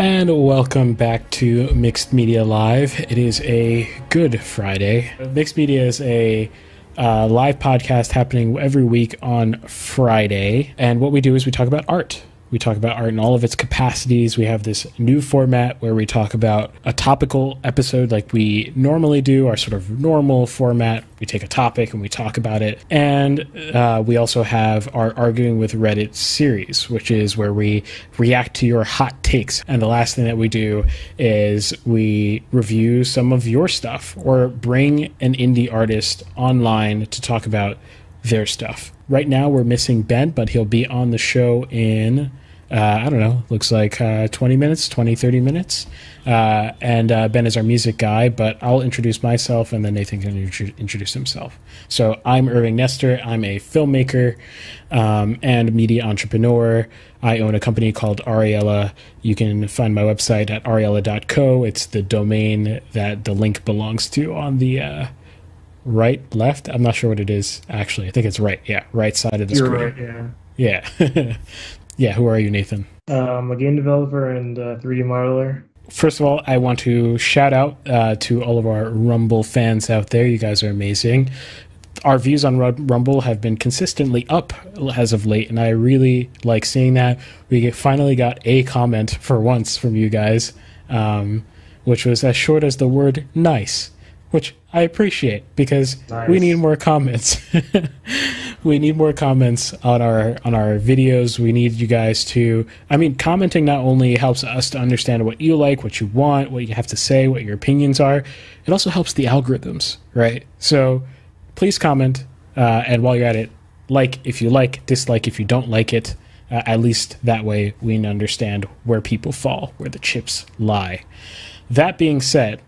And welcome back to Mixed Media Live. It is a good Friday. Mixed Media is a uh, live podcast happening every week on Friday. And what we do is we talk about art. We talk about art in all of its capacities. We have this new format where we talk about a topical episode like we normally do, our sort of normal format. We take a topic and we talk about it. And uh, we also have our Arguing with Reddit series, which is where we react to your hot takes. And the last thing that we do is we review some of your stuff or bring an indie artist online to talk about their stuff. Right now, we're missing Ben, but he'll be on the show in uh, I don't know, looks like uh, 20 minutes, 20, 30 minutes. Uh, and uh, Ben is our music guy, but I'll introduce myself and then Nathan can introduce himself. So I'm Irving Nestor. I'm a filmmaker um, and media entrepreneur. I own a company called Ariella. You can find my website at ariella.co. It's the domain that the link belongs to on the uh, right, left. I'm not sure what it is, actually. I think it's right. Yeah, right side of the You're screen. right, yeah. Yeah. Yeah, who are you, Nathan? Uh, I'm a game developer and uh, 3D modeler. First of all, I want to shout out uh, to all of our Rumble fans out there. You guys are amazing. Our views on Rumble have been consistently up as of late, and I really like seeing that. We finally got a comment for once from you guys, um, which was as short as the word nice, which I appreciate because nice. we need more comments. we need more comments on our on our videos. We need you guys to I mean commenting not only helps us to understand what you like, what you want, what you have to say, what your opinions are, it also helps the algorithms, right? So please comment uh, and while you're at it, like if you like, dislike if you don't like it. Uh, at least that way we understand where people fall, where the chips lie. That being said,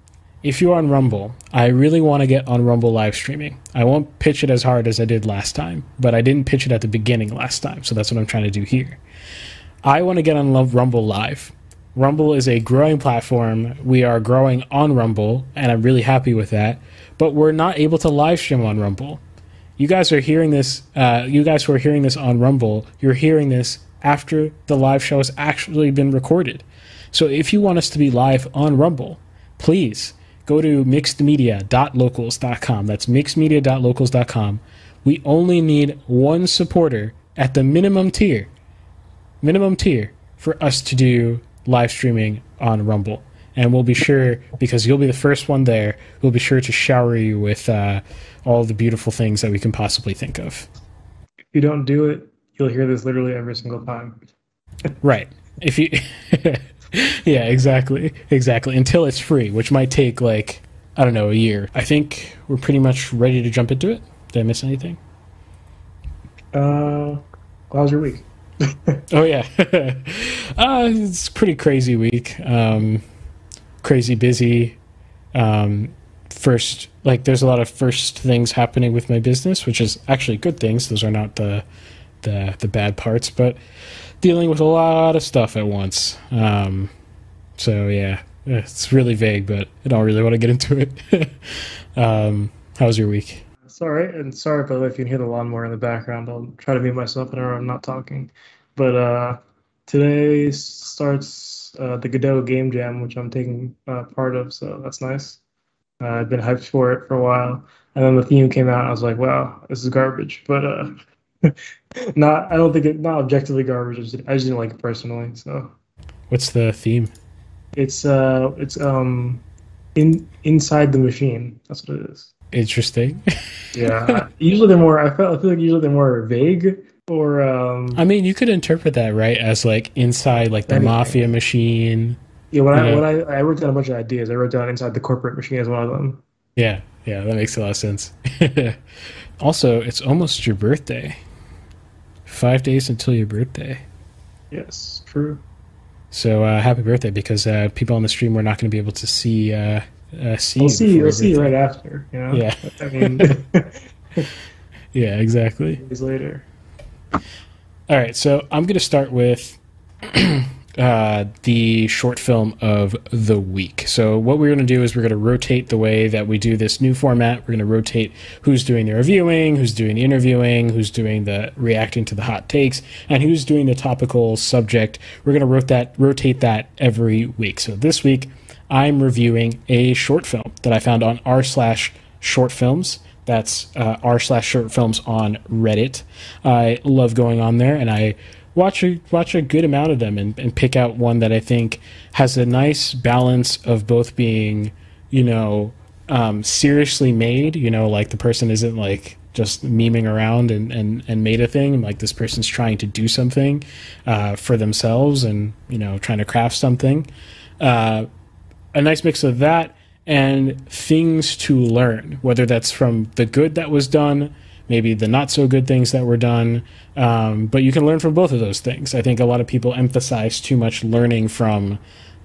if you're on Rumble, I really want to get on Rumble live streaming. I won't pitch it as hard as I did last time, but I didn't pitch it at the beginning last time, so that's what I'm trying to do here. I want to get on Rumble live. Rumble is a growing platform. We are growing on Rumble, and I'm really happy with that. But we're not able to live stream on Rumble. You guys are hearing this. Uh, you guys who are hearing this on Rumble, you're hearing this after the live show has actually been recorded. So if you want us to be live on Rumble, please go to mixedmedia.locals.com. That's mixedmedia.locals.com. We only need one supporter at the minimum tier, minimum tier for us to do live streaming on Rumble. And we'll be sure, because you'll be the first one there, we'll be sure to shower you with uh, all the beautiful things that we can possibly think of. If you don't do it, you'll hear this literally every single time. right. If you yeah, exactly. Exactly. Until it's free, which might take like I don't know, a year. I think we're pretty much ready to jump into it. Did I miss anything? Uh, how was your week? oh yeah, uh, it's pretty crazy week. Um, crazy busy. Um, first, like there's a lot of first things happening with my business, which is actually good things. Those are not the the the bad parts, but dealing with a lot of stuff at once. Um, so yeah, it's really vague, but I don't really want to get into it. um, how was your week? It's all right, and sorry if you can hear the lawnmower in the background. I'll try to mute myself whenever I'm not talking. But uh, today starts uh, the Godot Game Jam, which I'm taking uh, part of, so that's nice. Uh, I've been hyped for it for a while, and then the theme came out. I was like, "Wow, this is garbage," but uh, not I don't think it not objectively garbage. I just, I just didn't like it personally. So what's the theme? It's uh it's um in inside the machine. That's what it is. Interesting. yeah. Usually they're more I felt I feel like usually they're more vague or um I mean you could interpret that right as like inside like the anything. mafia machine. Yeah, when I when I, I wrote down a bunch of ideas, I wrote down inside the corporate machine as one of them. Yeah, yeah, that makes a lot of sense. also, it's almost your birthday. Five days until your birthday. Yes, true. So uh, happy birthday! Because uh, people on the stream were not going to be able to see uh, uh see. We'll see. We'll see right after. You know? Yeah. I mean. yeah. Exactly. Days later. All right. So I'm going to start with. uh, the short film of the week. So, what we're going to do is we're going to rotate the way that we do this new format. We're going to rotate who's doing the reviewing, who's doing the interviewing, who's doing the reacting to the hot takes, and who's doing the topical subject. We're going to rotate that, rotate that every week. So, this week, I'm reviewing a short film that I found on r slash short films. That's uh, r slash short films on Reddit. I love going on there, and I watch a watch a good amount of them and, and pick out one that I think has a nice balance of both being, you know, um, seriously made. You know, like the person isn't like just memeing around and, and, and made a thing. Like this person's trying to do something uh, for themselves and you know trying to craft something. Uh, a nice mix of that and things to learn, whether that's from the good that was done maybe the not so good things that were done. Um, but you can learn from both of those things. I think a lot of people emphasize too much learning from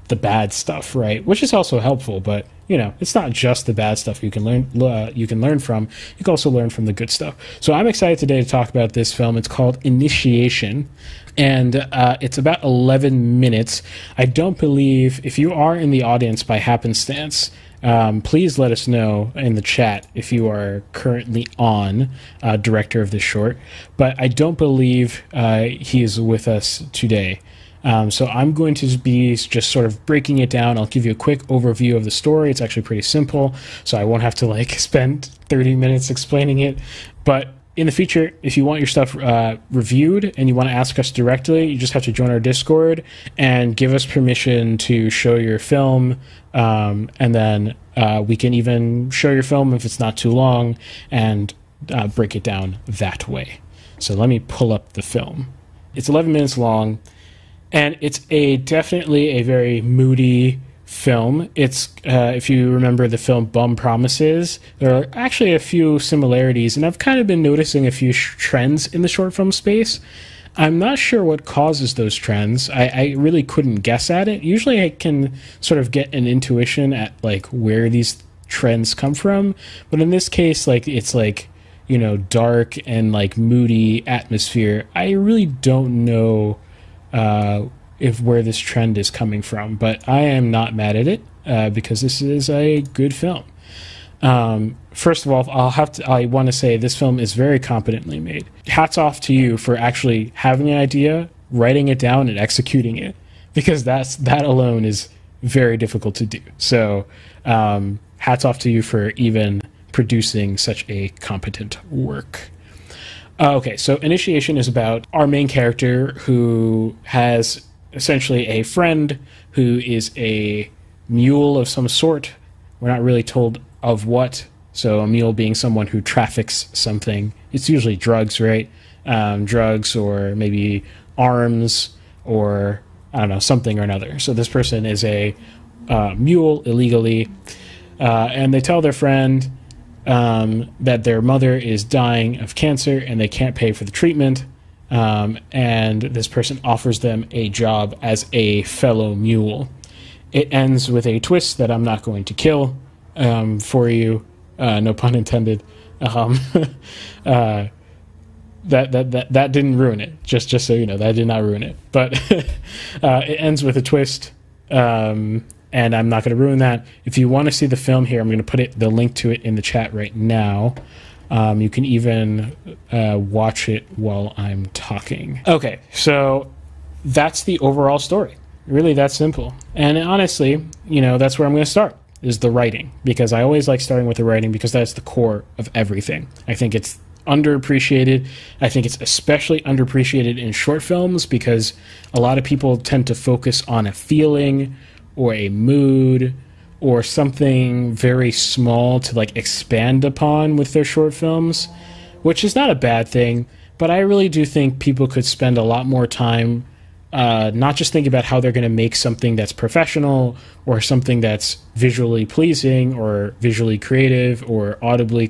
the bad stuff, right? Which is also helpful, but you know, it's not just the bad stuff you can learn. Uh, you can learn from. You can also learn from the good stuff. So I'm excited today to talk about this film. It's called Initiation, and uh, it's about 11 minutes. I don't believe if you are in the audience by happenstance um, please let us know in the chat if you are currently on uh, director of this short. But I don't believe uh, he is with us today. Um, so I'm going to be just sort of breaking it down. I'll give you a quick overview of the story. It's actually pretty simple, so I won't have to like spend 30 minutes explaining it. But in the future, if you want your stuff uh, reviewed and you want to ask us directly, you just have to join our Discord and give us permission to show your film. Um, and then uh, we can even show your film if it's not too long and uh, break it down that way. So let me pull up the film. It's 11 minutes long, and it's a definitely a very moody, film. It's uh, if you remember the film Bum Promises, there are actually a few similarities, and I've kind of been noticing a few sh- trends in the short film space. I'm not sure what causes those trends. I, I, really couldn't guess at it. Usually, I can sort of get an intuition at like where these trends come from, but in this case, like it's like you know dark and like moody atmosphere. I really don't know uh, if where this trend is coming from, but I am not mad at it uh, because this is a good film. Um, first of all, I'll have to. I want to say this film is very competently made. Hats off to you for actually having an idea, writing it down, and executing it, because that's that alone is very difficult to do. So, um, hats off to you for even producing such a competent work. Uh, okay, so Initiation is about our main character who has essentially a friend who is a mule of some sort. We're not really told of what. So a mule being someone who traffics something. It's usually drugs, right? Um, drugs or maybe arms or I don't know something or another. So this person is a uh, mule illegally, uh, and they tell their friend um, that their mother is dying of cancer and they can't pay for the treatment um, and this person offers them a job as a fellow mule. It ends with a twist that I'm not going to kill um, for you, uh, no pun intended. Um, uh, that, that that that didn't ruin it. Just just so you know, that did not ruin it. But uh, it ends with a twist, um, and I'm not going to ruin that. If you want to see the film here, I'm going to put it the link to it in the chat right now. Um, you can even uh, watch it while I'm talking. Okay, so that's the overall story. Really, that simple. And honestly, you know, that's where I'm going to start is the writing because I always like starting with the writing because that's the core of everything. I think it's underappreciated. I think it's especially underappreciated in short films because a lot of people tend to focus on a feeling or a mood or something very small to like expand upon with their short films, which is not a bad thing. But I really do think people could spend a lot more time uh, not just thinking about how they're going to make something that's professional or something that's visually pleasing or visually creative or audibly,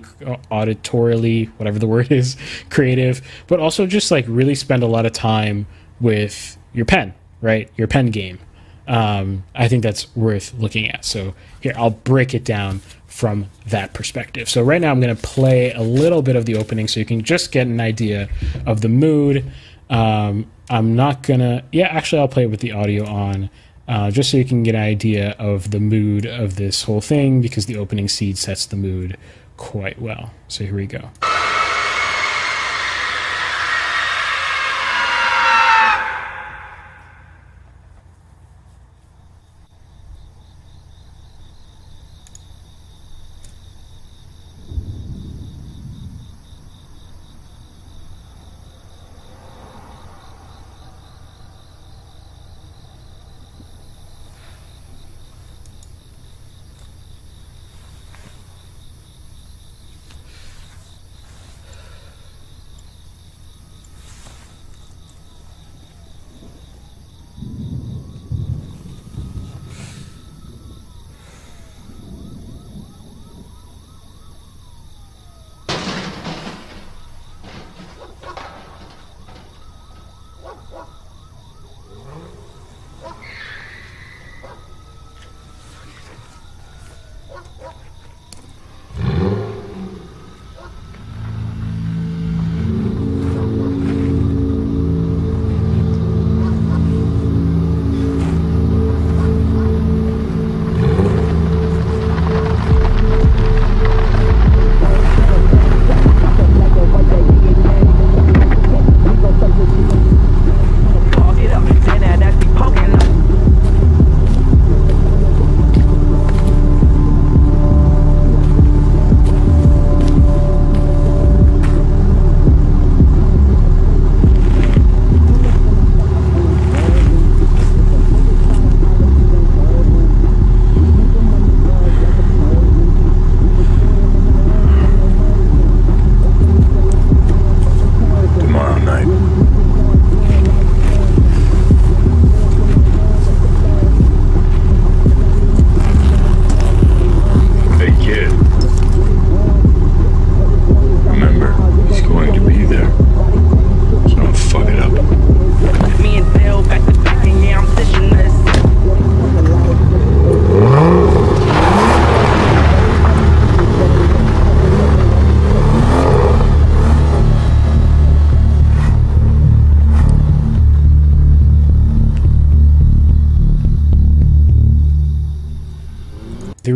auditorily, whatever the word is, creative, but also just like really spend a lot of time with your pen, right? Your pen game um, I think that's worth looking at. So here, I'll break it down from that perspective. So right now, I'm going to play a little bit of the opening so you can just get an idea of the mood Um, I'm not gonna. Yeah, actually, I'll play it with the audio on, uh, just so you can get an idea of the mood of this whole thing, because the opening seed sets the mood quite well. So here we go.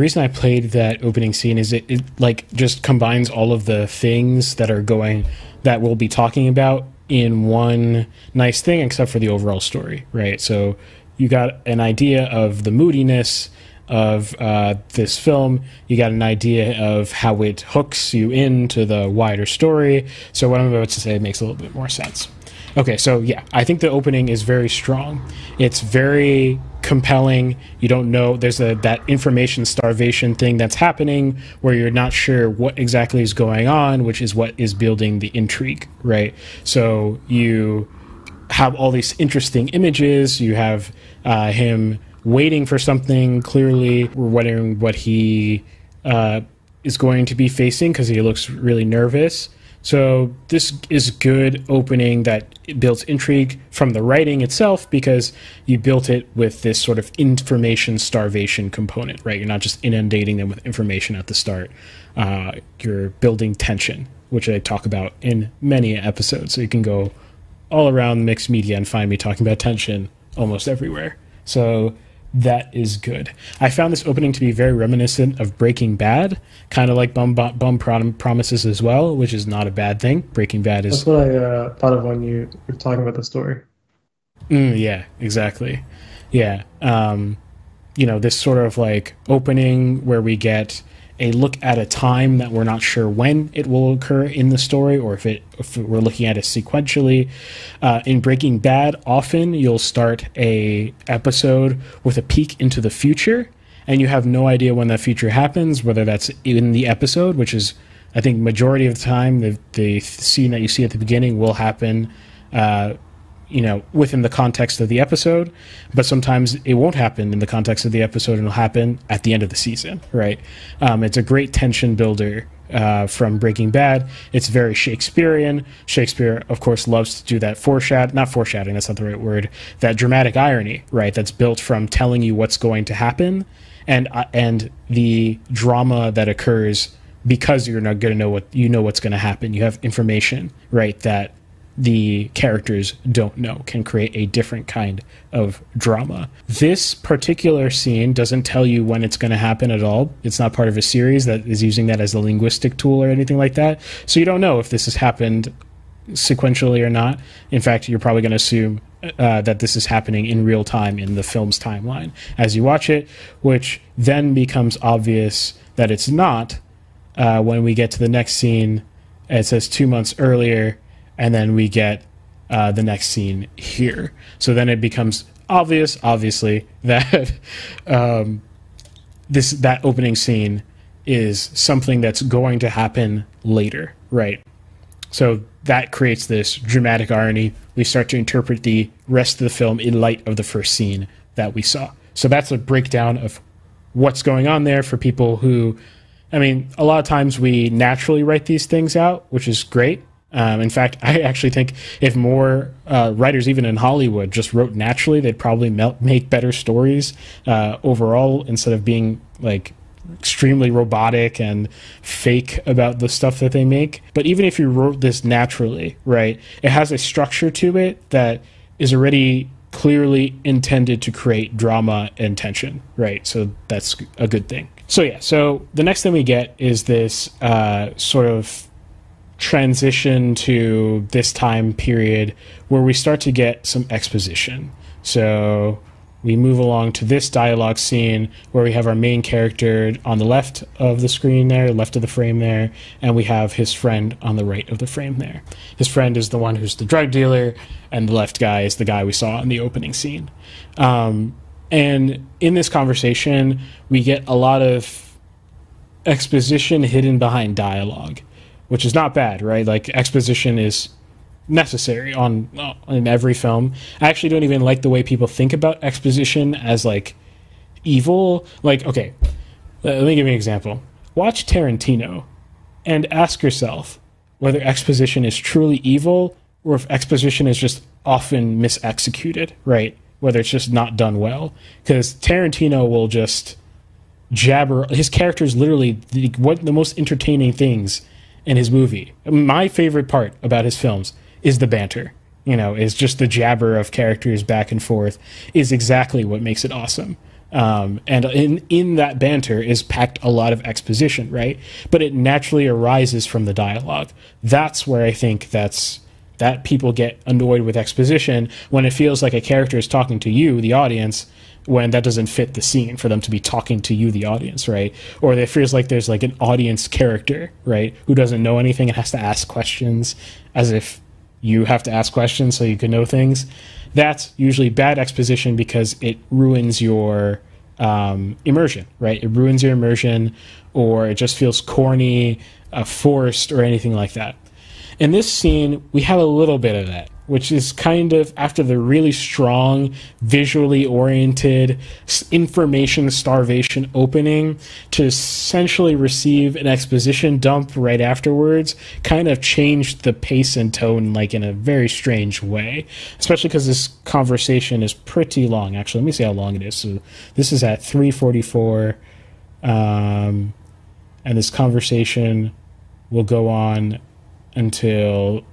Reason I played that opening scene is it, it like just combines all of the things that are going that we'll be talking about in one nice thing, except for the overall story, right? So you got an idea of the moodiness of uh, this film. You got an idea of how it hooks you into the wider story. So what I'm about to say makes a little bit more sense. Okay, so yeah, I think the opening is very strong. It's very compelling. You don't know there's a that information starvation thing that's happening where you're not sure what exactly is going on, which is what is building the intrigue, right? So you have all these interesting images. You have uh, him waiting for something. Clearly, we're wondering what he uh, is going to be facing because he looks really nervous. So this is good opening that builds intrigue from the writing itself because you built it with this sort of information starvation component, right? You're not just inundating them with information at the start. Uh, you're building tension, which I talk about in many episodes. So you can go all around mixed media and find me talking about tension almost everywhere. So that is good. I found this opening to be very reminiscent of Breaking Bad, kind of like Bum, Bum, Bum Prom- Promises as well, which is not a bad thing. Breaking Bad is That's what I uh, thought of when you were talking about the story. Mm, yeah, exactly. Yeah. Um, you know, this sort of like opening where we get a look at a time that we're not sure when it will occur in the story or if it if we're looking at it sequentially. Uh, in Breaking Bad, often you'll start a episode with a peek into the future and you have no idea when that future happens, whether that's in the episode, which is I think majority of the time the the scene that you see at the beginning will happen uh, you know, within the context of the episode, but sometimes it won't happen in the context of the episode and it'll happen at the end of the season, right? Um, it's a great tension builder uh, from Breaking Bad. It's very Shakespearean. Shakespeare, of course, loves to do that foreshadow, not foreshadowing, that's not the right word, that dramatic irony, right? That's built from telling you what's going to happen and, uh, and the drama that occurs because you're not going to know what, you know what's going to happen. You have information, right? That the characters don't know can create a different kind of drama. This particular scene doesn't tell you when it's going to happen at all. It's not part of a series that is using that as a linguistic tool or anything like that. So you don't know if this has happened sequentially or not. In fact, you're probably going to assume uh, that this is happening in real time in the film's timeline as you watch it, which then becomes obvious that it's not uh, when we get to the next scene. It says two months earlier, and then we get uh, the next scene here. So then it becomes obvious, obviously, that um, this that opening scene is something that's going to happen later, right? So that creates this dramatic irony. We start to interpret the rest of the film in light of the first scene that we saw. So that's a breakdown of what's going on there for people who, I mean, a lot of times we naturally write these things out, which is great. Um, in fact, I actually think if more uh, writers, even in Hollywood, just wrote naturally, they'd probably make better stories uh, overall instead of being like extremely robotic and fake about the stuff that they make. But even if you wrote this naturally, right, it has a structure to it that is already clearly intended to create drama and tension, right? So that's a good thing. So yeah, so the next thing we get is this uh, sort of transition to this time period where we start to get some exposition. So we move along to this dialogue scene where we have our main character on the left of the screen there, left of the frame there, and we have his friend on the right of the frame there. His friend is the one who's the drug dealer, and the left guy is the guy we saw in the opening scene. Um, and in this conversation, we get a lot of exposition hidden behind dialogue, which is not bad, right? Like exposition is necessary on in every film. I actually don't even like the way people think about exposition as like evil. Like, okay, let me give you an example. Watch Tarantino and ask yourself whether exposition is truly evil or if exposition is just often misexecuted, right? Whether it's just not done well. Because Tarantino will just jabber. His characters literally the, what the most entertaining things in his movie. My favorite part about his films is the banter. You know, is just the jabber of characters back and forth is exactly what makes it awesome. Um, and in in that banter is packed a lot of exposition, right? But it naturally arises from the dialogue. That's where I think that's that people get annoyed with exposition when it feels like a character is talking to you, the audience, when that doesn't fit the scene for them to be talking to you, the audience, right? Or it feels like there's like an audience character, right, who doesn't know anything and has to ask questions as if you have to ask questions so you can know things. That's usually bad exposition because it ruins your um, immersion, right? It ruins your immersion, or it just feels corny, uh, forced, or anything like that. In this scene, we have a little bit of that which is kind of after the really strong, visually oriented, information starvation opening to essentially receive an exposition dump right afterwards, kind of changed the pace and tone like in a very strange way. Especially because this conversation is pretty long. Actually, let me see how long it is. So this is at 344, um, and this conversation will go on until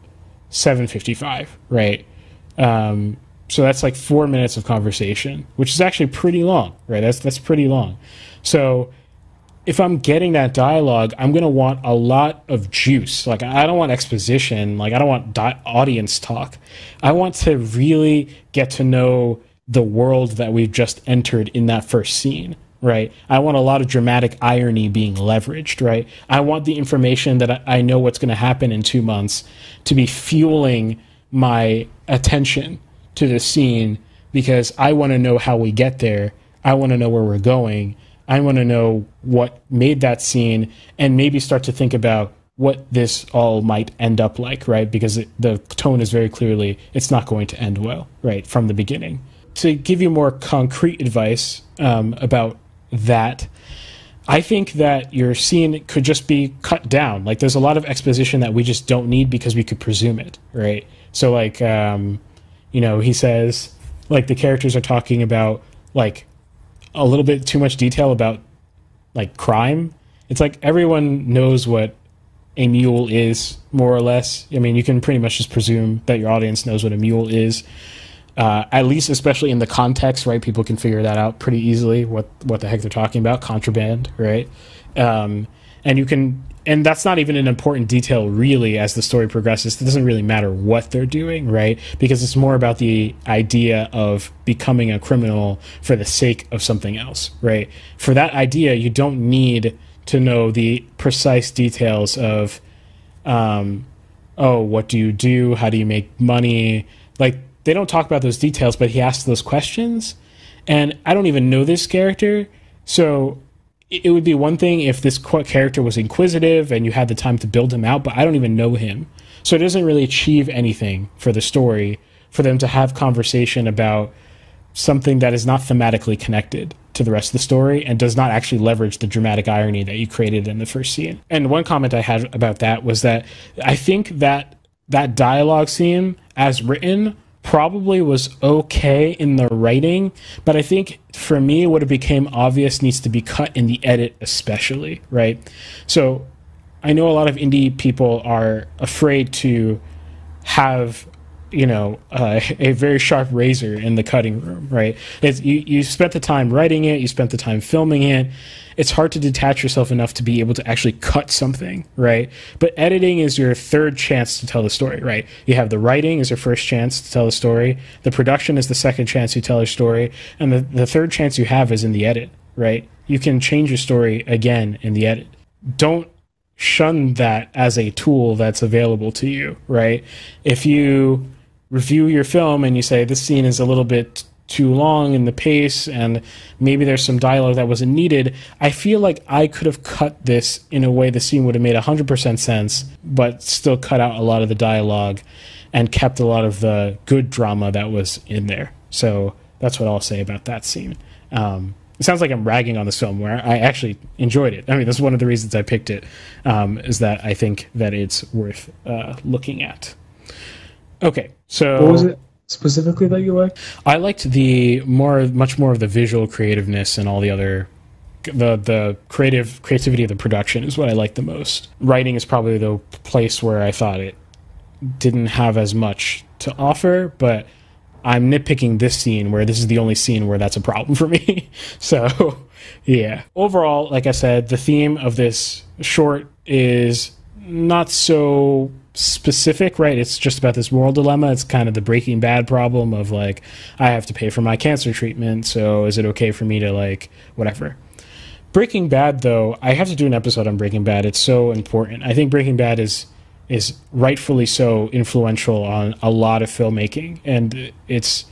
755, right? Um, so that's like four minutes of conversation, which is actually pretty long, right? That's that's pretty long. So if I'm getting that dialogue, I'm gonna want a lot of juice. Like I don't want exposition. Like I don't want di- audience talk. I want to really get to know the world that we've just entered in that first scene right? I want a lot of dramatic irony being leveraged, right? I want the information that I, know what's going to happen in two months to be fueling my attention to the scene because I want to know how we get there. I want to know where we're going. I want to know what made that scene and maybe start to think about what this all might end up like, right? Because it, the tone is very clearly it's not going to end well, right, from the beginning. To give you more concrete advice um, about that I think that your scene could just be cut down. Like there's a lot of exposition that we just don't need because we could presume it, right? So like um, you know, he says like the characters are talking about like a little bit too much detail about like crime. It's like everyone knows what a mule is, more or less. I mean, you can pretty much just presume that your audience knows what a mule is. Uh, at least, especially in the context, right? People can figure that out pretty easily. What what the heck they're talking about? Contraband, right? Um, and you can, and that's not even an important detail, really, as the story progresses. It doesn't really matter what they're doing, right? Because it's more about the idea of becoming a criminal for the sake of something else, right? For that idea, you don't need to know the precise details of um, oh, what do you do? How do you make money? Like they don't talk about those details, but he asks those questions, and I don't even know this character, so it would be one thing if this character was inquisitive and you had the time to build him out, but I don't even know him, so it doesn't really achieve anything for the story for them to have conversation about something that is not thematically connected to the rest of the story and does not actually leverage the dramatic irony that you created in the first scene. And one comment I had about that was that I think that that dialogue scene as written probably was okay in the writing, but I think for me what it became obvious needs to be cut in the edit especially, right? So I know a lot of indie people are afraid to have you know uh, a very sharp razor in the cutting room right? It's, you, you spent the time writing it you spent the time filming it. It's hard to detach yourself enough to be able to actually cut something right? But editing is your third chance to tell the story right? You have the writing is your first chance to tell the story. The production is the second chance you tell a story. And the, the third chance you have is in the edit right? You can change your story again in the edit. Don't shun that as a tool that's available to you, right? If you review your film and you say this scene is a little bit too long in the pace and maybe there's some dialogue that wasn't needed, I feel like I could have cut this in a way the scene would have made 100% sense, but still cut out a lot of the dialogue and kept a lot of the good drama that was in there. So that's what I'll say about that scene. Um, it sounds like I'm ragging on this film where I actually enjoyed it. I mean, that's one of the reasons I picked it, um, is that I think that it's worth uh, looking at. Okay, so What was it specifically that you liked? I liked the more, much more of the visual creativeness and all the other, the the creative creativity of the production is what I liked the most. Writing is probably the place where I thought it didn't have as much to offer, but I'm nitpicking this scene where this is the only scene where that's a problem for me. so, yeah. Overall, like I said, the theme of this short is not so specific, right? It's just about this moral dilemma. It's kind of the Breaking Bad problem of like, I have to pay for my cancer treatment, so is it okay for me to like whatever? Breaking Bad, though, I have to do an episode on Breaking Bad. It's so important. I think Breaking Bad is is rightfully so influential on a lot of filmmaking, and it's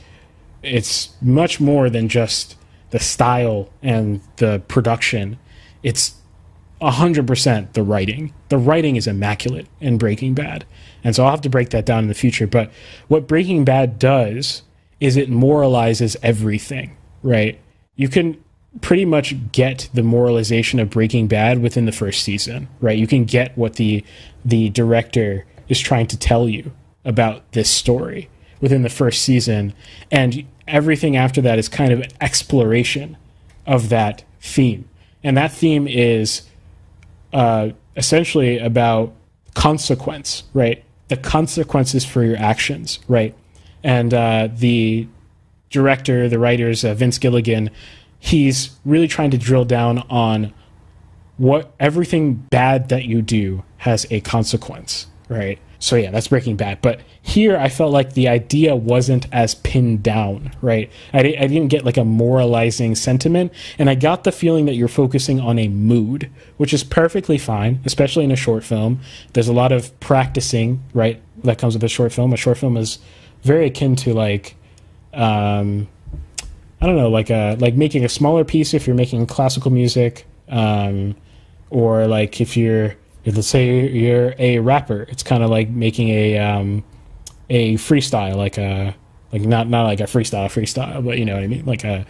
it's much more than just the style and the production. It's hundred percent the writing. The writing is immaculate in Breaking Bad, and so I'll have to break that down in the future. But what Breaking Bad does is it moralizes everything. Right? You can pretty much get the moralization of Breaking Bad within the first season. Right? You can get what the the director is trying to tell you about this story within the first season, and everything after that is kind of exploration of that theme. And that theme is uh, essentially about consequence, right? The consequences for your actions, right? And uh, the director, the writers, uh, Vince Gilligan, he's really trying to drill down on what everything bad that you do has a consequence, right? So yeah, that's Breaking Bad. But here, I felt like the idea wasn't as pinned down, right? I, I didn't get like a moralizing sentiment, and I got the feeling that you're focusing on a mood, which is perfectly fine, especially in a short film. There's a lot of practicing, right, that comes with a short film. A short film is very akin to like, um, I don't know, like a like making a smaller piece if you're making classical music, um, or like if you're let's say you're a rapper, it's kind of like making a um, a freestyle, like a like not not like a freestyle freestyle, but you know what I mean, like a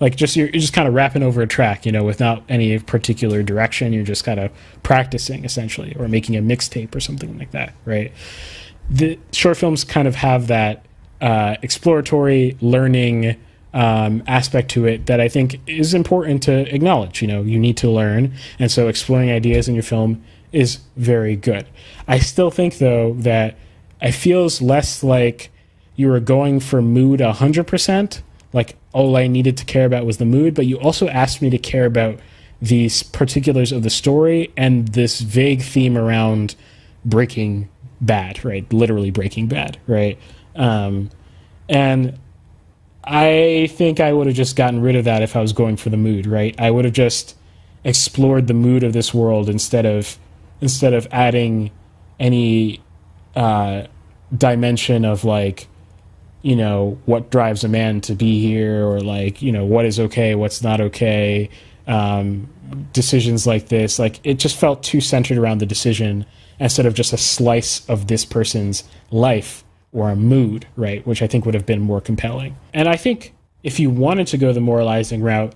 like just you're, you're just kind of rapping over a track, you know, without any particular direction. You're just kind of practicing essentially, or making a mixtape or something like that, right? The short films kind of have that uh, exploratory learning um, aspect to it that I think is important to acknowledge. You know, you need to learn, and so exploring ideas in your film is very good. I still think though that it feels less like you were going for mood 100%, like all I needed to care about was the mood, but you also asked me to care about these particulars of the story and this vague theme around breaking bad, right? Literally breaking bad, right? Um, and I think I would have just gotten rid of that if I was going for the mood, right? I would have just explored the mood of this world instead of instead of adding any uh, dimension of like you know what drives a man to be here or like you know what is okay what's not okay um, decisions like this. Like it just felt too centered around the decision instead of just a slice of this person's life or a mood right which i think would have been more compelling. And i think if you wanted to go the moralizing route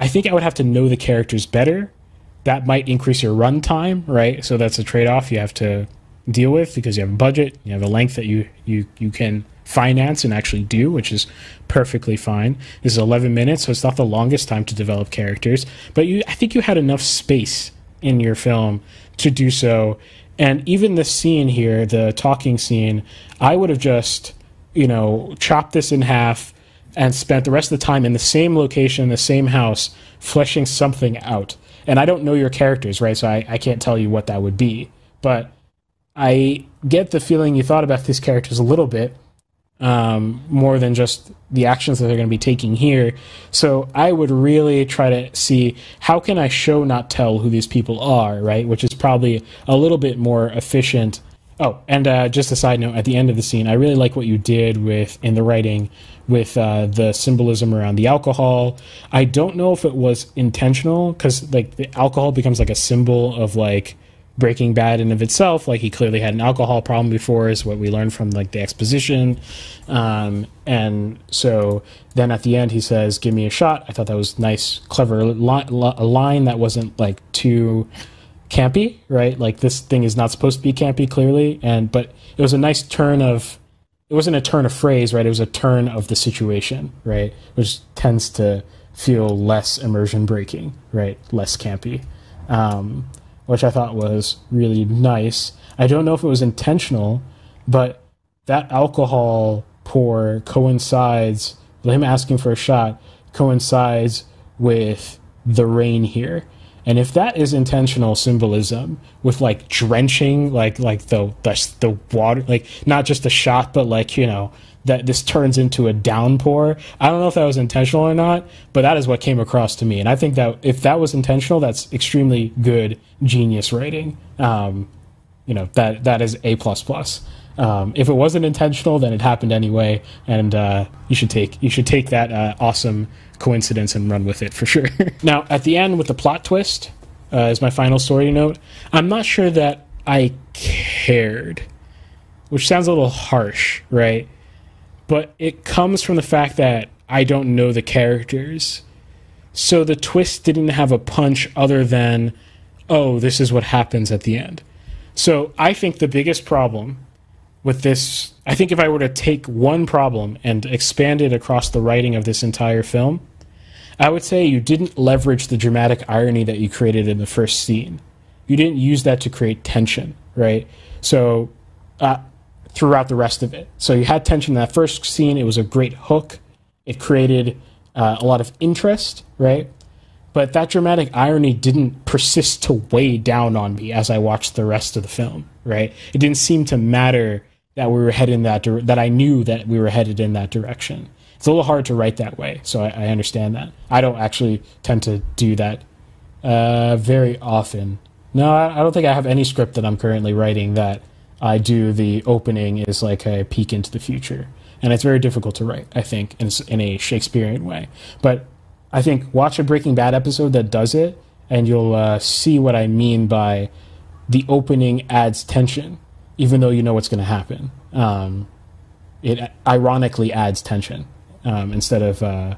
i think i would have to know the characters better that might increase your run time right so that's a trade-off you have to deal with because you have a budget you have a length that you you you can finance and actually do, which is perfectly fine. This is 11 minutes, so it's not the longest time to develop characters, but you, I think you had enough space in your film to do so. And even the scene here, the talking scene, I would have just, you know, chopped this in half and spent the rest of the time in the same location, the same house, fleshing something out. And I don't know your characters, right? So I, I can't tell you what that would be. But I get the feeling you thought about these characters a little bit um, more than just the actions that they're going to be taking here. So I would really try to see how can I show not tell who these people are, right? Which is probably a little bit more efficient. Oh, and uh, just a side note: at the end of the scene, I really like what you did with in the writing with uh, the symbolism around the alcohol. I don't know if it was intentional because like the alcohol becomes like a symbol of like Breaking Bad in of itself. Like he clearly had an alcohol problem before, is what we learned from like the exposition. Um, and so then at the end he says, "Give me a shot." I thought that was nice, clever li- li- a line that wasn't like too campy, right? Like this thing is not supposed to be campy, clearly, and but it was a nice turn of. It wasn't a turn of phrase, right? It was a turn of the situation, right? Which tends to feel less immersion breaking, right? Less campy. Um, which I thought was really nice. I don't know if it was intentional, but that alcohol pour coincides, him asking for a shot, coincides with the rain here. And if that is intentional symbolism with like drenching, like like the the, the water, like not just a shot, but like you know that this turns into a downpour. I don't know if that was intentional or not, but that is what came across to me. And I think that if that was intentional, that's extremely good, genius writing. Um, you know that that is a plus plus. Um, if it wasn't intentional, then it happened anyway, and uh, you should take you should take that uh, awesome coincidence and run with it for sure. now, at the end with the plot twist, uh, is my final story note. I'm not sure that I cared, which sounds a little harsh, right? But it comes from the fact that I don't know the characters. So the twist didn't have a punch other than, oh, this is what happens at the end. So I think the biggest problem with this, I think if I were to take one problem and expand it across the writing of this entire film, I would say you didn't leverage the dramatic irony that you created in the first scene. You didn't use that to create tension, right? So uh, throughout the rest of it. So you had tension in that first scene. It was a great hook. It created uh, a lot of interest, right? But that dramatic irony didn't persist to weigh down on me as I watched the rest of the film, right? It didn't seem to matter that we were headed in that that I knew that we were headed in that direction. It's a little hard to write that way, so I, I understand that. I don't actually tend to do that uh, very often. No, I, I don't think I have any script that I'm currently writing that I do the opening is like a peek into the future, and it's very difficult to write. I think in, in a Shakespearean way, but I think watch a Breaking Bad episode that does it, and you'll uh, see what I mean by the opening adds tension, even though you know what's going to happen. Um, it ironically adds tension um, instead of uh,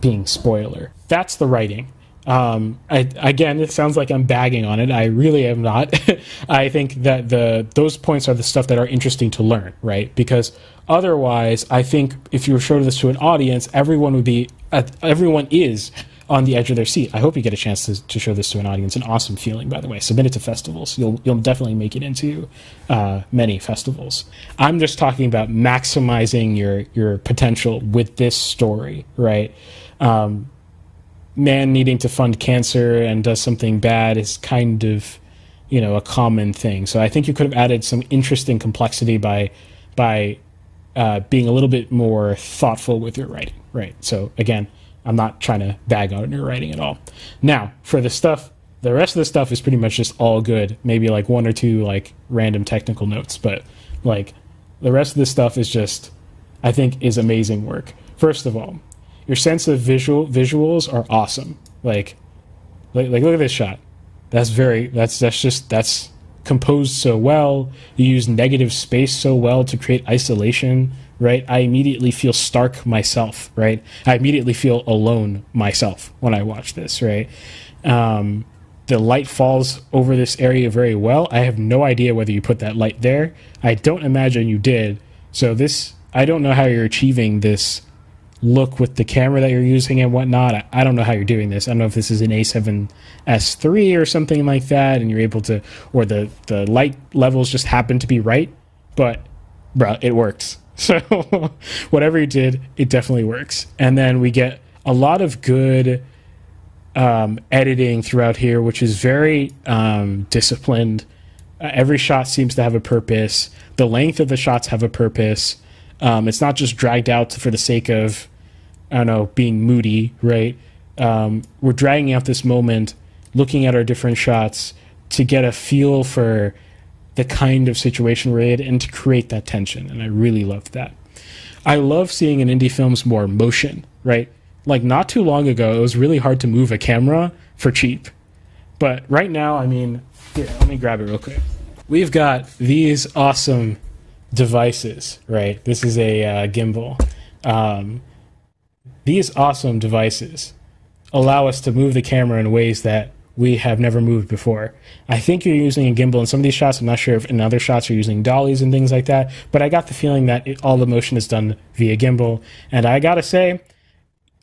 being spoiler. That's the writing. Um, I, again, it sounds like I'm bagging on it. I really am not. I think that the those points are the stuff that are interesting to learn, right? Because otherwise, I think if you showed this to an audience, everyone would be, uh, everyone is on the edge of their seat. I hope you get a chance to, to show this to an audience. An awesome feeling, by the way. Submit it to festivals. You'll you'll definitely make it into uh, many festivals. I'm just talking about maximizing your your potential with this story, right? Um, man needing to fund cancer and does something bad is kind of you know a common thing. So I think you could have added some interesting complexity by by uh, being a little bit more thoughtful with your writing, right? So again, I'm not trying to bag on your writing at all. Now, for the stuff, the rest of the stuff is pretty much just all good. Maybe like one or two like random technical notes, but like the rest of the stuff is just, I think, is amazing work. First of all, your sense of visual visuals are awesome. Like, like, like look at this shot. That's very. That's that's just that's composed so well. You use negative space so well to create isolation right? I immediately feel stark myself, right? I immediately feel alone myself when I watch this, right? Um, the light falls over this area very well. I have no idea whether you put that light there. I don't imagine you did. So this, I don't know how you're achieving this look with the camera that you're using and whatnot. I, I don't know how you're doing this. I don't know if this is an A7S3 or something like that, and you're able to, or the the light levels just happen to be right. But, bro, it works. So whatever he did, it definitely works. And then we get a lot of good um, editing throughout here, which is very um, disciplined. Uh, every shot seems to have a purpose. The length of the shots have a purpose. Um, it's not just dragged out for the sake of, I don't know, being moody, right? Um, we're dragging out this moment, looking at our different shots to get a feel for the kind of situation we're in and to create that tension. And I really loved that. I love seeing in indie films more motion, right? Like not too long ago, it was really hard to move a camera for cheap. But right now, I mean, here, let me grab it real quick. We've got these awesome devices, right? This is a uh, gimbal. Um, these awesome devices allow us to move the camera in ways that we have never moved before. I think you're using a gimbal in some of these shots. I'm not sure if in other shots you're using dollies and things like that, but I got the feeling that it, all the motion is done via gimbal. And I gotta say,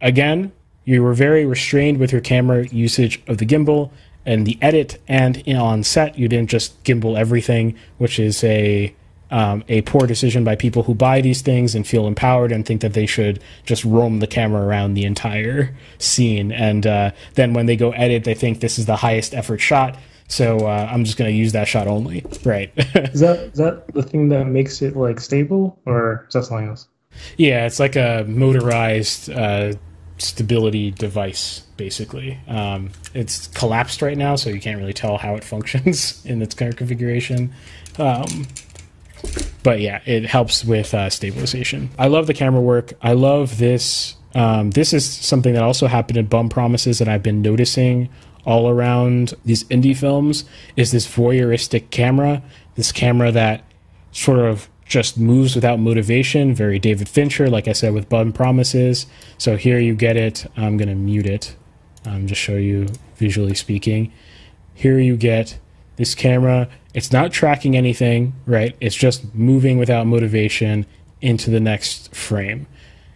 again, you were very restrained with your camera usage of the gimbal and the edit and on set. You didn't just gimbal everything, which is a um, a poor decision by people who buy these things and feel empowered and think that they should just roam the camera around the entire scene. And uh, then when they go edit, they think this is the highest effort shot. So uh, I'm just going to use that shot only. Right. is that is that the thing that makes it like stable, or is that something else? Yeah, it's like a motorized uh, stability device, basically. Um, it's collapsed right now, so you can't really tell how it functions in its current configuration. Um, but yeah, it helps with uh, stabilization. I love the camera work. I love this. Um, this is something that also happened in Bum Promises that I've been noticing all around these indie films. Is this voyeuristic camera? This camera that sort of just moves without motivation. Very David Fincher, like I said with Bum Promises. So here you get it. I'm gonna mute it. Um, just show you visually speaking. Here you get this camera it's not tracking anything, right? It's just moving without motivation into the next frame.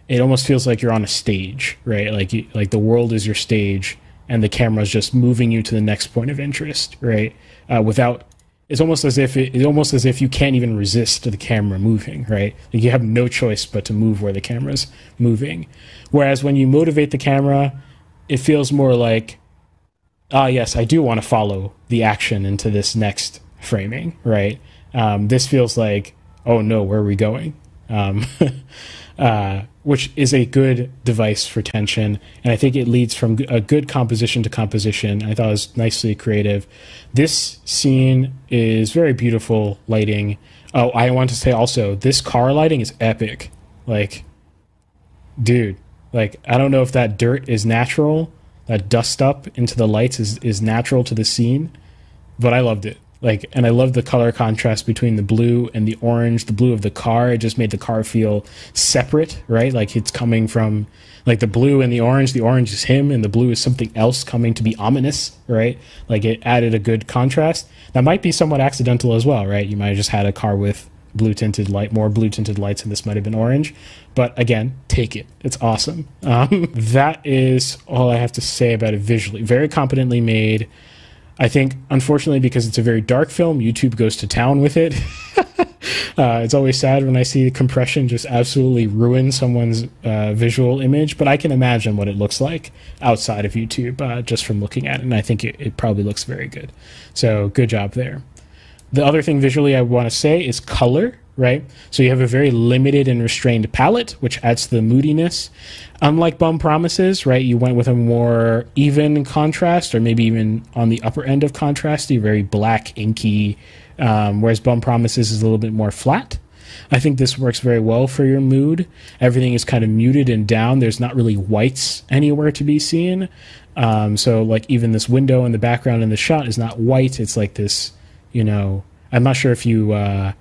It almost feels like you're on a stage, right? Like you, like the world is your stage, and the camera is just moving you to the next point of interest, right? Uh, without it's almost as if it, it's almost as if you can't even resist the camera moving, right? Like you have no choice but to move where the camera's moving. Whereas when you motivate the camera, it feels more like, ah, yes, I do want to follow the action into this next framing, right? Um, this feels like, oh no, where are we going? Um, uh, which is a good device for tension, and I think it leads from a good composition to composition. I thought it was nicely creative. This scene is very beautiful lighting. Oh, I want to say also, this car lighting is epic. Like, dude, like I don't know if that dirt is natural, that dust up into the lights is is natural to the scene, but I loved it. Like and i love the color contrast between the blue and the orange the blue of the car. It just made the car feel separate right? Like it's coming from like the blue and the orange. The orange is him and the blue is something else coming to be ominous right? Like it added a good contrast. That might be somewhat accidental as well right? You might have just had a car with blue tinted light, more blue tinted lights, and this might have been orange. But again, take it. It's awesome. Um, that is all I have to say about it visually. Very competently made. I think, unfortunately, because it's a very dark film, YouTube goes to town with it. uh, it's always sad when I see the compression just absolutely ruin someone's uh, visual image, but I can imagine what it looks like outside of YouTube uh, just from looking at it, and I think it, it probably looks very good. So, good job there. The other thing visually I want to say is color, right? So you have a very limited and restrained palette, which adds to the moodiness. Unlike Bum Promises, right, you went with a more even contrast, or maybe even on the upper end of contrast, a very black, inky, um, whereas Bum Promises is a little bit more flat. I think this works very well for your mood. Everything is kind of muted and down. There's not really whites anywhere to be seen. Um, so, like, even this window in the background in the shot is not white. It's like this you know, I'm not sure if you uh,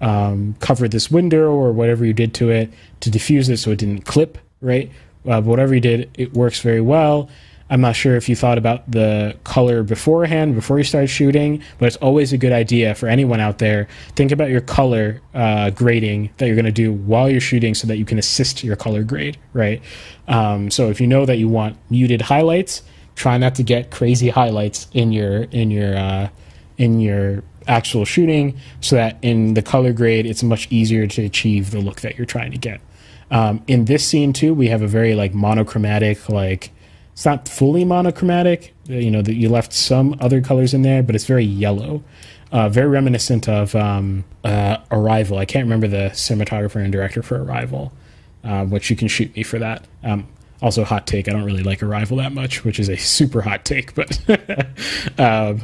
um, covered this window or whatever you did to it to diffuse it so it didn't clip, right? Uh, but whatever you did, it works very well. I'm not sure if you thought about the color beforehand, before you started shooting, but it's always a good idea for anyone out there. Think about your color uh, grading that you're going to do while you're shooting so that you can assist your color grade, right? Um, so if you know that you want muted highlights, try not to get crazy highlights in your in your uh, in your actual shooting so that in the color grade it's much easier to achieve the look that you're trying to get. Um, in this scene too we have a very like monochromatic like it's not fully monochromatic you know that you left some other colors in there but it's very yellow uh, very reminiscent of um, uh, arrival. I can't remember the cinematographer and director for arrival uh, which you can shoot me for that. Um, also, hot take. I don't really like Arrival that much, which is a super hot take. But um,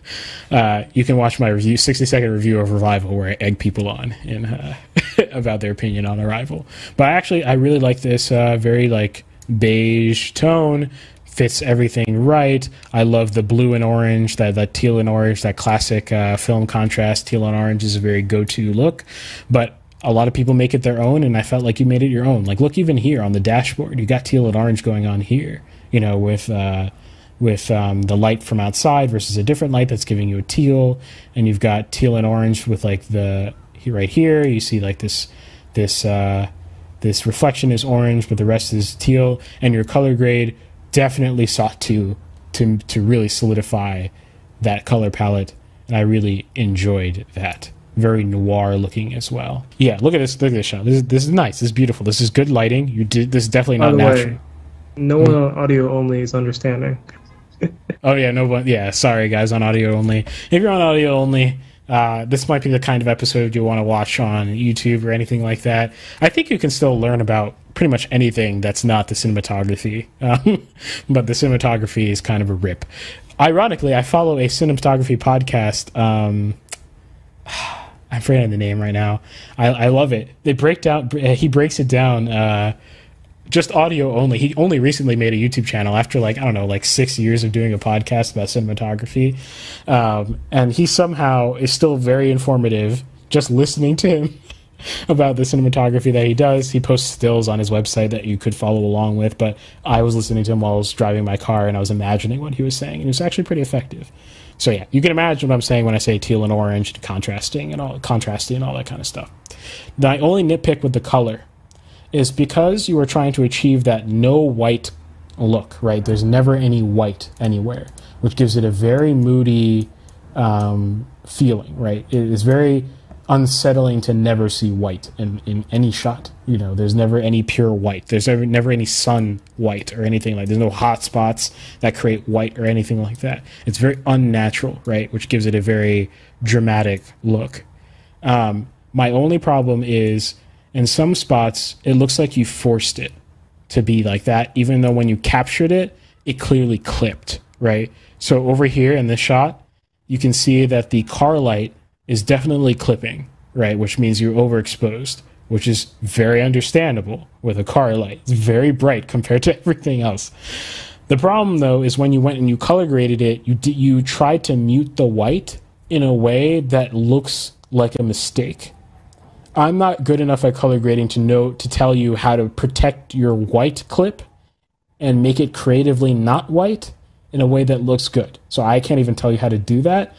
uh, you can watch my review, sixty second review of Arrival, where I egg people on in uh, about their opinion on Arrival. But actually, I really like this uh, very like beige tone. Fits everything right. I love the blue and orange, that that teal and orange, that classic uh, film contrast. Teal and orange is a very go to look. But a lot of people make it their own, and I felt like you made it your own. Like, look, even here on the dashboard, you got teal and orange going on here. You know, with uh, with um, the light from outside versus a different light that's giving you a teal, and you've got teal and orange with like the right here. You see like this this uh, this reflection is orange, but the rest is teal, and your color grade definitely sought to to to really solidify that color palette, and I really enjoyed that very noir looking as well. Yeah, look at this. Look at this shot. This is this is nice. This is beautiful. This is good lighting. You did this is definitely not natural. way, no one on audio only is understanding. Oh yeah, no one. Yeah, sorry guys on audio only. If you're on audio only, uh, this might be the kind of episode you want to watch on YouTube or anything like that. I think you can still learn about pretty much anything that's not the cinematography, um, but the cinematography is kind of a rip. Ironically, I follow a cinematography podcast. Um, I'm forgetting the name right now. I, I love it. They break down. He breaks it down. Uh, just audio only. He only recently made a YouTube channel after like I don't know, like six years of doing a podcast about cinematography, um, and he somehow is still very informative. Just listening to him about the cinematography that he does. He posts stills on his website that you could follow along with. But I was listening to him while I was driving my car, and I was imagining what he was saying, and it was actually pretty effective. So yeah, you can imagine what I'm saying when I say teal and orange, and contrasting and all contrasting and all that kind of stuff. My only nitpick with the color is because you are trying to achieve that no white look, right? There's never any white anywhere, which gives it a very moody um, feeling, right? It is very unsettling to never see white in, in any shot. You know, there's never any pure white. There's never, never any sun white or anything like. There's no hot spots that create white or anything like that. It's very unnatural, right? Which gives it a very dramatic look. Um, my only problem is in some spots it looks like you forced it to be like that, even though when you captured it, it clearly clipped, right? So over here in this shot, you can see that the car light is definitely clipping, right? Which means you're overexposed, which is very understandable with a car light. It's very bright compared to everything else. The problem though is when you went and you color graded it, you d- you tried to mute the white in a way that looks like a mistake. I'm not good enough at color grading to know to tell you how to protect your white clip and make it creatively not white in a way that looks good. So I can't even tell you how to do that.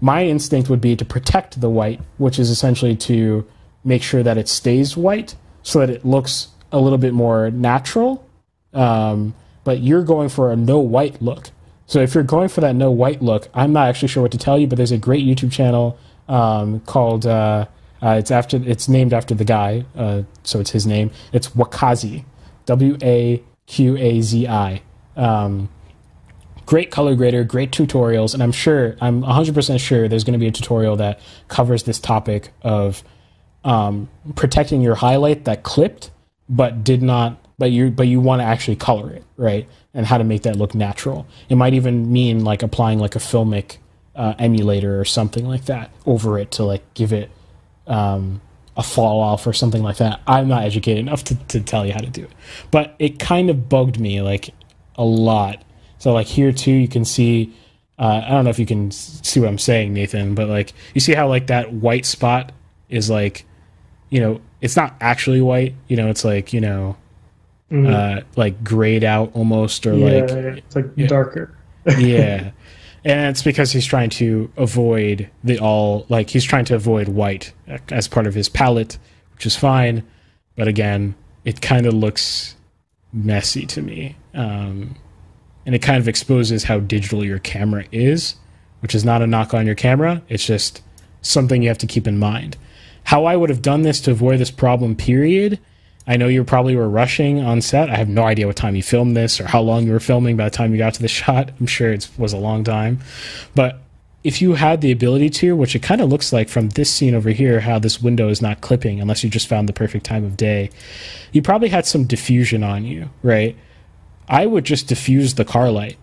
My instinct would be to protect the white, which is essentially to make sure that it stays white so that it looks a little bit more natural. Um, but you're going for a no white look. So if you're going for that no white look, I'm not actually sure what to tell you, but there's a great YouTube channel um, called uh, uh, it's after it's named after the guy, uh, so it's his name. It's Wakazi, W A Q A Z I. Um, great color grader, great tutorials, and I'm sure I'm 100% sure there's going to be a tutorial that covers this topic of um, protecting your highlight that clipped but did not but you but you want to actually color it right? And how to make that look natural. It might even mean like applying like a filmic uh, emulator or something like that over it to like give it um, a fall off or something like that. I'm not educated enough to, to tell you how to do it. But it kind of bugged me like a lot so like here too you can see uh, i don't know if you can see what i'm saying nathan but like you see how like that white spot is like you know it's not actually white you know it's like you know uh like grayed out almost or Mm-hmm. yeah, like it's like yeah. darker. yeah and it's because he's trying to avoid the all like he's trying to avoid white as part of his palette which is fine but again it kind of looks messy to me um, and it kind of exposes how digital your camera is which is not a knock on your camera it's just something you have to keep in mind how i would have done this to avoid this problem period I know you probably were rushing on set. I have no idea what time you filmed this or how long you were filming by the time you got to the shot. I'm sure it was a long time. But if you had the ability to, which it kind of looks like from this scene over here, how this window is not clipping unless you just found the perfect time of day, you probably had some diffusion on you, right? I would just diffuse the car light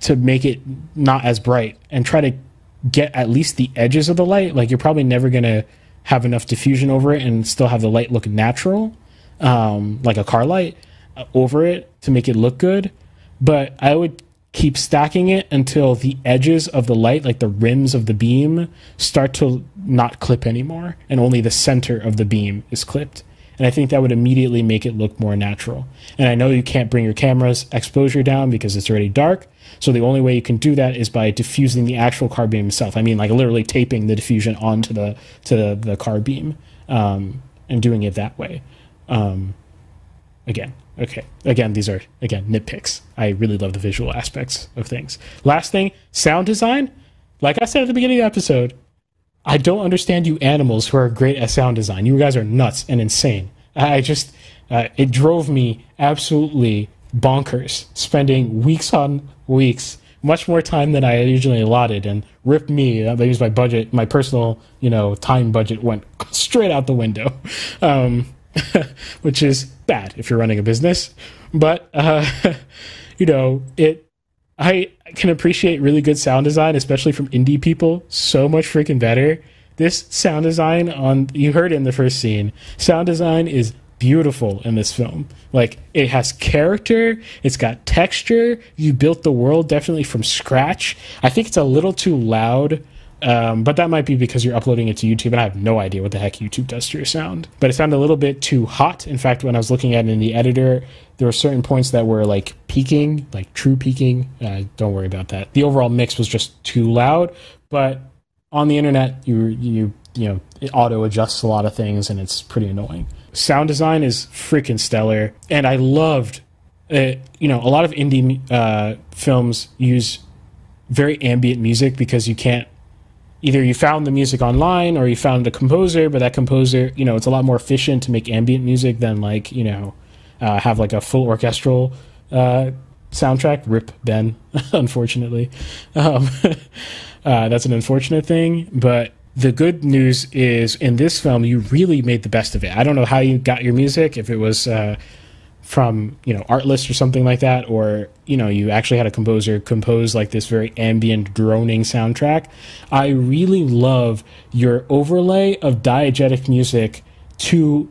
to make it not as bright and try to get at least the edges of the light. Like you're probably never to have enough diffusion over it and still have the light look natural um, like a car light uh, over it to make it look good. But I would keep stacking it until the edges of the light, like the rims of the beam, start to not clip anymore, and only the center of the beam is clipped. And I think that would immediately make it look more natural. And I know you can't bring your camera's exposure down because it's already dark. So the only way you can do that is by diffusing the actual car beam itself. I mean, like literally taping the diffusion onto the to the, the car beam um, and doing it that way. Um, again, okay. Again, these are again nitpicks. I really love the visual aspects of things. Last thing, sound design. Like I said at the beginning of the episode, I don't understand you animals who are great at sound design. You guys are nuts and insane. I just uh, it drove me absolutely bonkers spending weeks on weeks much more time than I originally allotted and ripped me. Uh, That used my budget, my personal, you know, time budget went straight out the window, um, which is bad if you're running a business. But uh, you know, it. I can appreciate really good sound design, especially from indie people, so much freaking better. This sound design on you heard it in the first scene. Sound design is beautiful in this film. Like it has character, it's got texture. You built the world definitely from scratch. I think it's a little too loud. Um, but that might be because you're uploading it to YouTube, and I have no idea what the heck YouTube does to your sound. But it sounded a little bit too hot. In fact, when I was looking at it in the editor, there were certain points that were like peaking, like true peaking. Uh, don't worry about that. The overall mix was just too loud. But on the internet, you you you know it auto adjusts a lot of things, and it's pretty annoying. Sound design is freaking stellar, and I loved. Uh, you know, a lot of indie uh, films use very ambient music because you can't either you found the music online or you found a composer, but that composer, you know, it's a lot more efficient to make ambient music than like, you know, uh, have like a full orchestral uh, soundtrack. Rip Ben, unfortunately. Um, uh, that's an unfortunate thing, but the good news is in this film, you really made the best of it. I don't know how you got your music, if it was uh, from you know Artlist or something like that, or you know you actually had a composer compose like this very ambient droning soundtrack. I really love your overlay of diegetic music to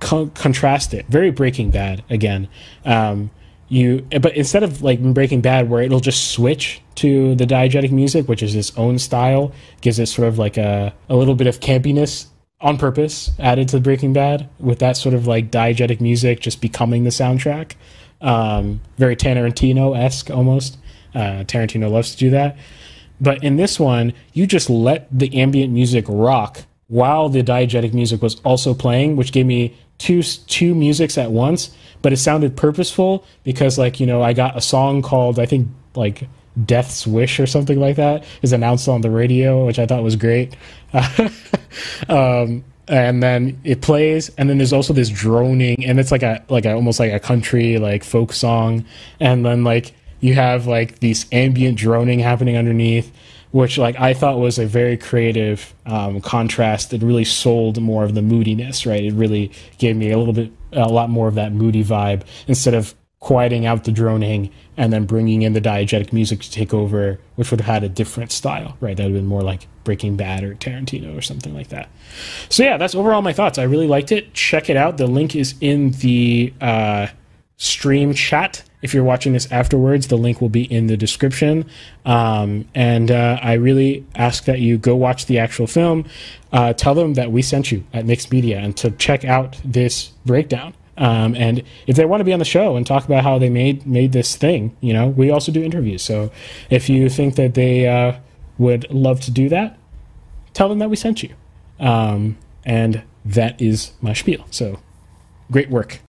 con- contrast it. Very Breaking Bad again. Um, you but instead of like Breaking Bad where it'll just switch to the diegetic music, which is its own style, gives it sort of like a a little bit of campiness on purpose added to the Breaking Bad with that sort of like diegetic music just becoming the soundtrack. Um, very Tarantino esque almost. Uh, Tarantino loves to do that. But in this one, you just let the ambient music rock while the diegetic music was also playing, which gave me two two musics at once. But it sounded purposeful because, like you know, I got a song called I think like Death's Wish or something like that is announced on the radio, which I thought was great. um, and then it plays, and then there's also this droning, and it's like a like a almost like a country like folk song, and then like you have like these ambient droning happening underneath, which like I thought was a very creative um, contrast. It really sold more of the moodiness, right? It really gave me a little bit a lot more of that moody vibe instead of quieting out the droning and then bringing in the diegetic music to take over, which would have had a different style, right? That would have been more like Breaking Bad or Tarantino or something like that. So yeah, that's overall my thoughts. I really liked it. Check it out. The link is in the uh, stream chat. If you're watching this afterwards, the link will be in the description. Um, and uh, I really ask that you go watch the actual film. Uh, tell them that we sent you at Mixed Media and to check out this breakdown. Um, and if they want to be on the show and talk about how they made made this thing, you know, we also do interviews. So if you think that they uh, would love to do that, tell them that we sent you. Um, and that is my spiel. So great work.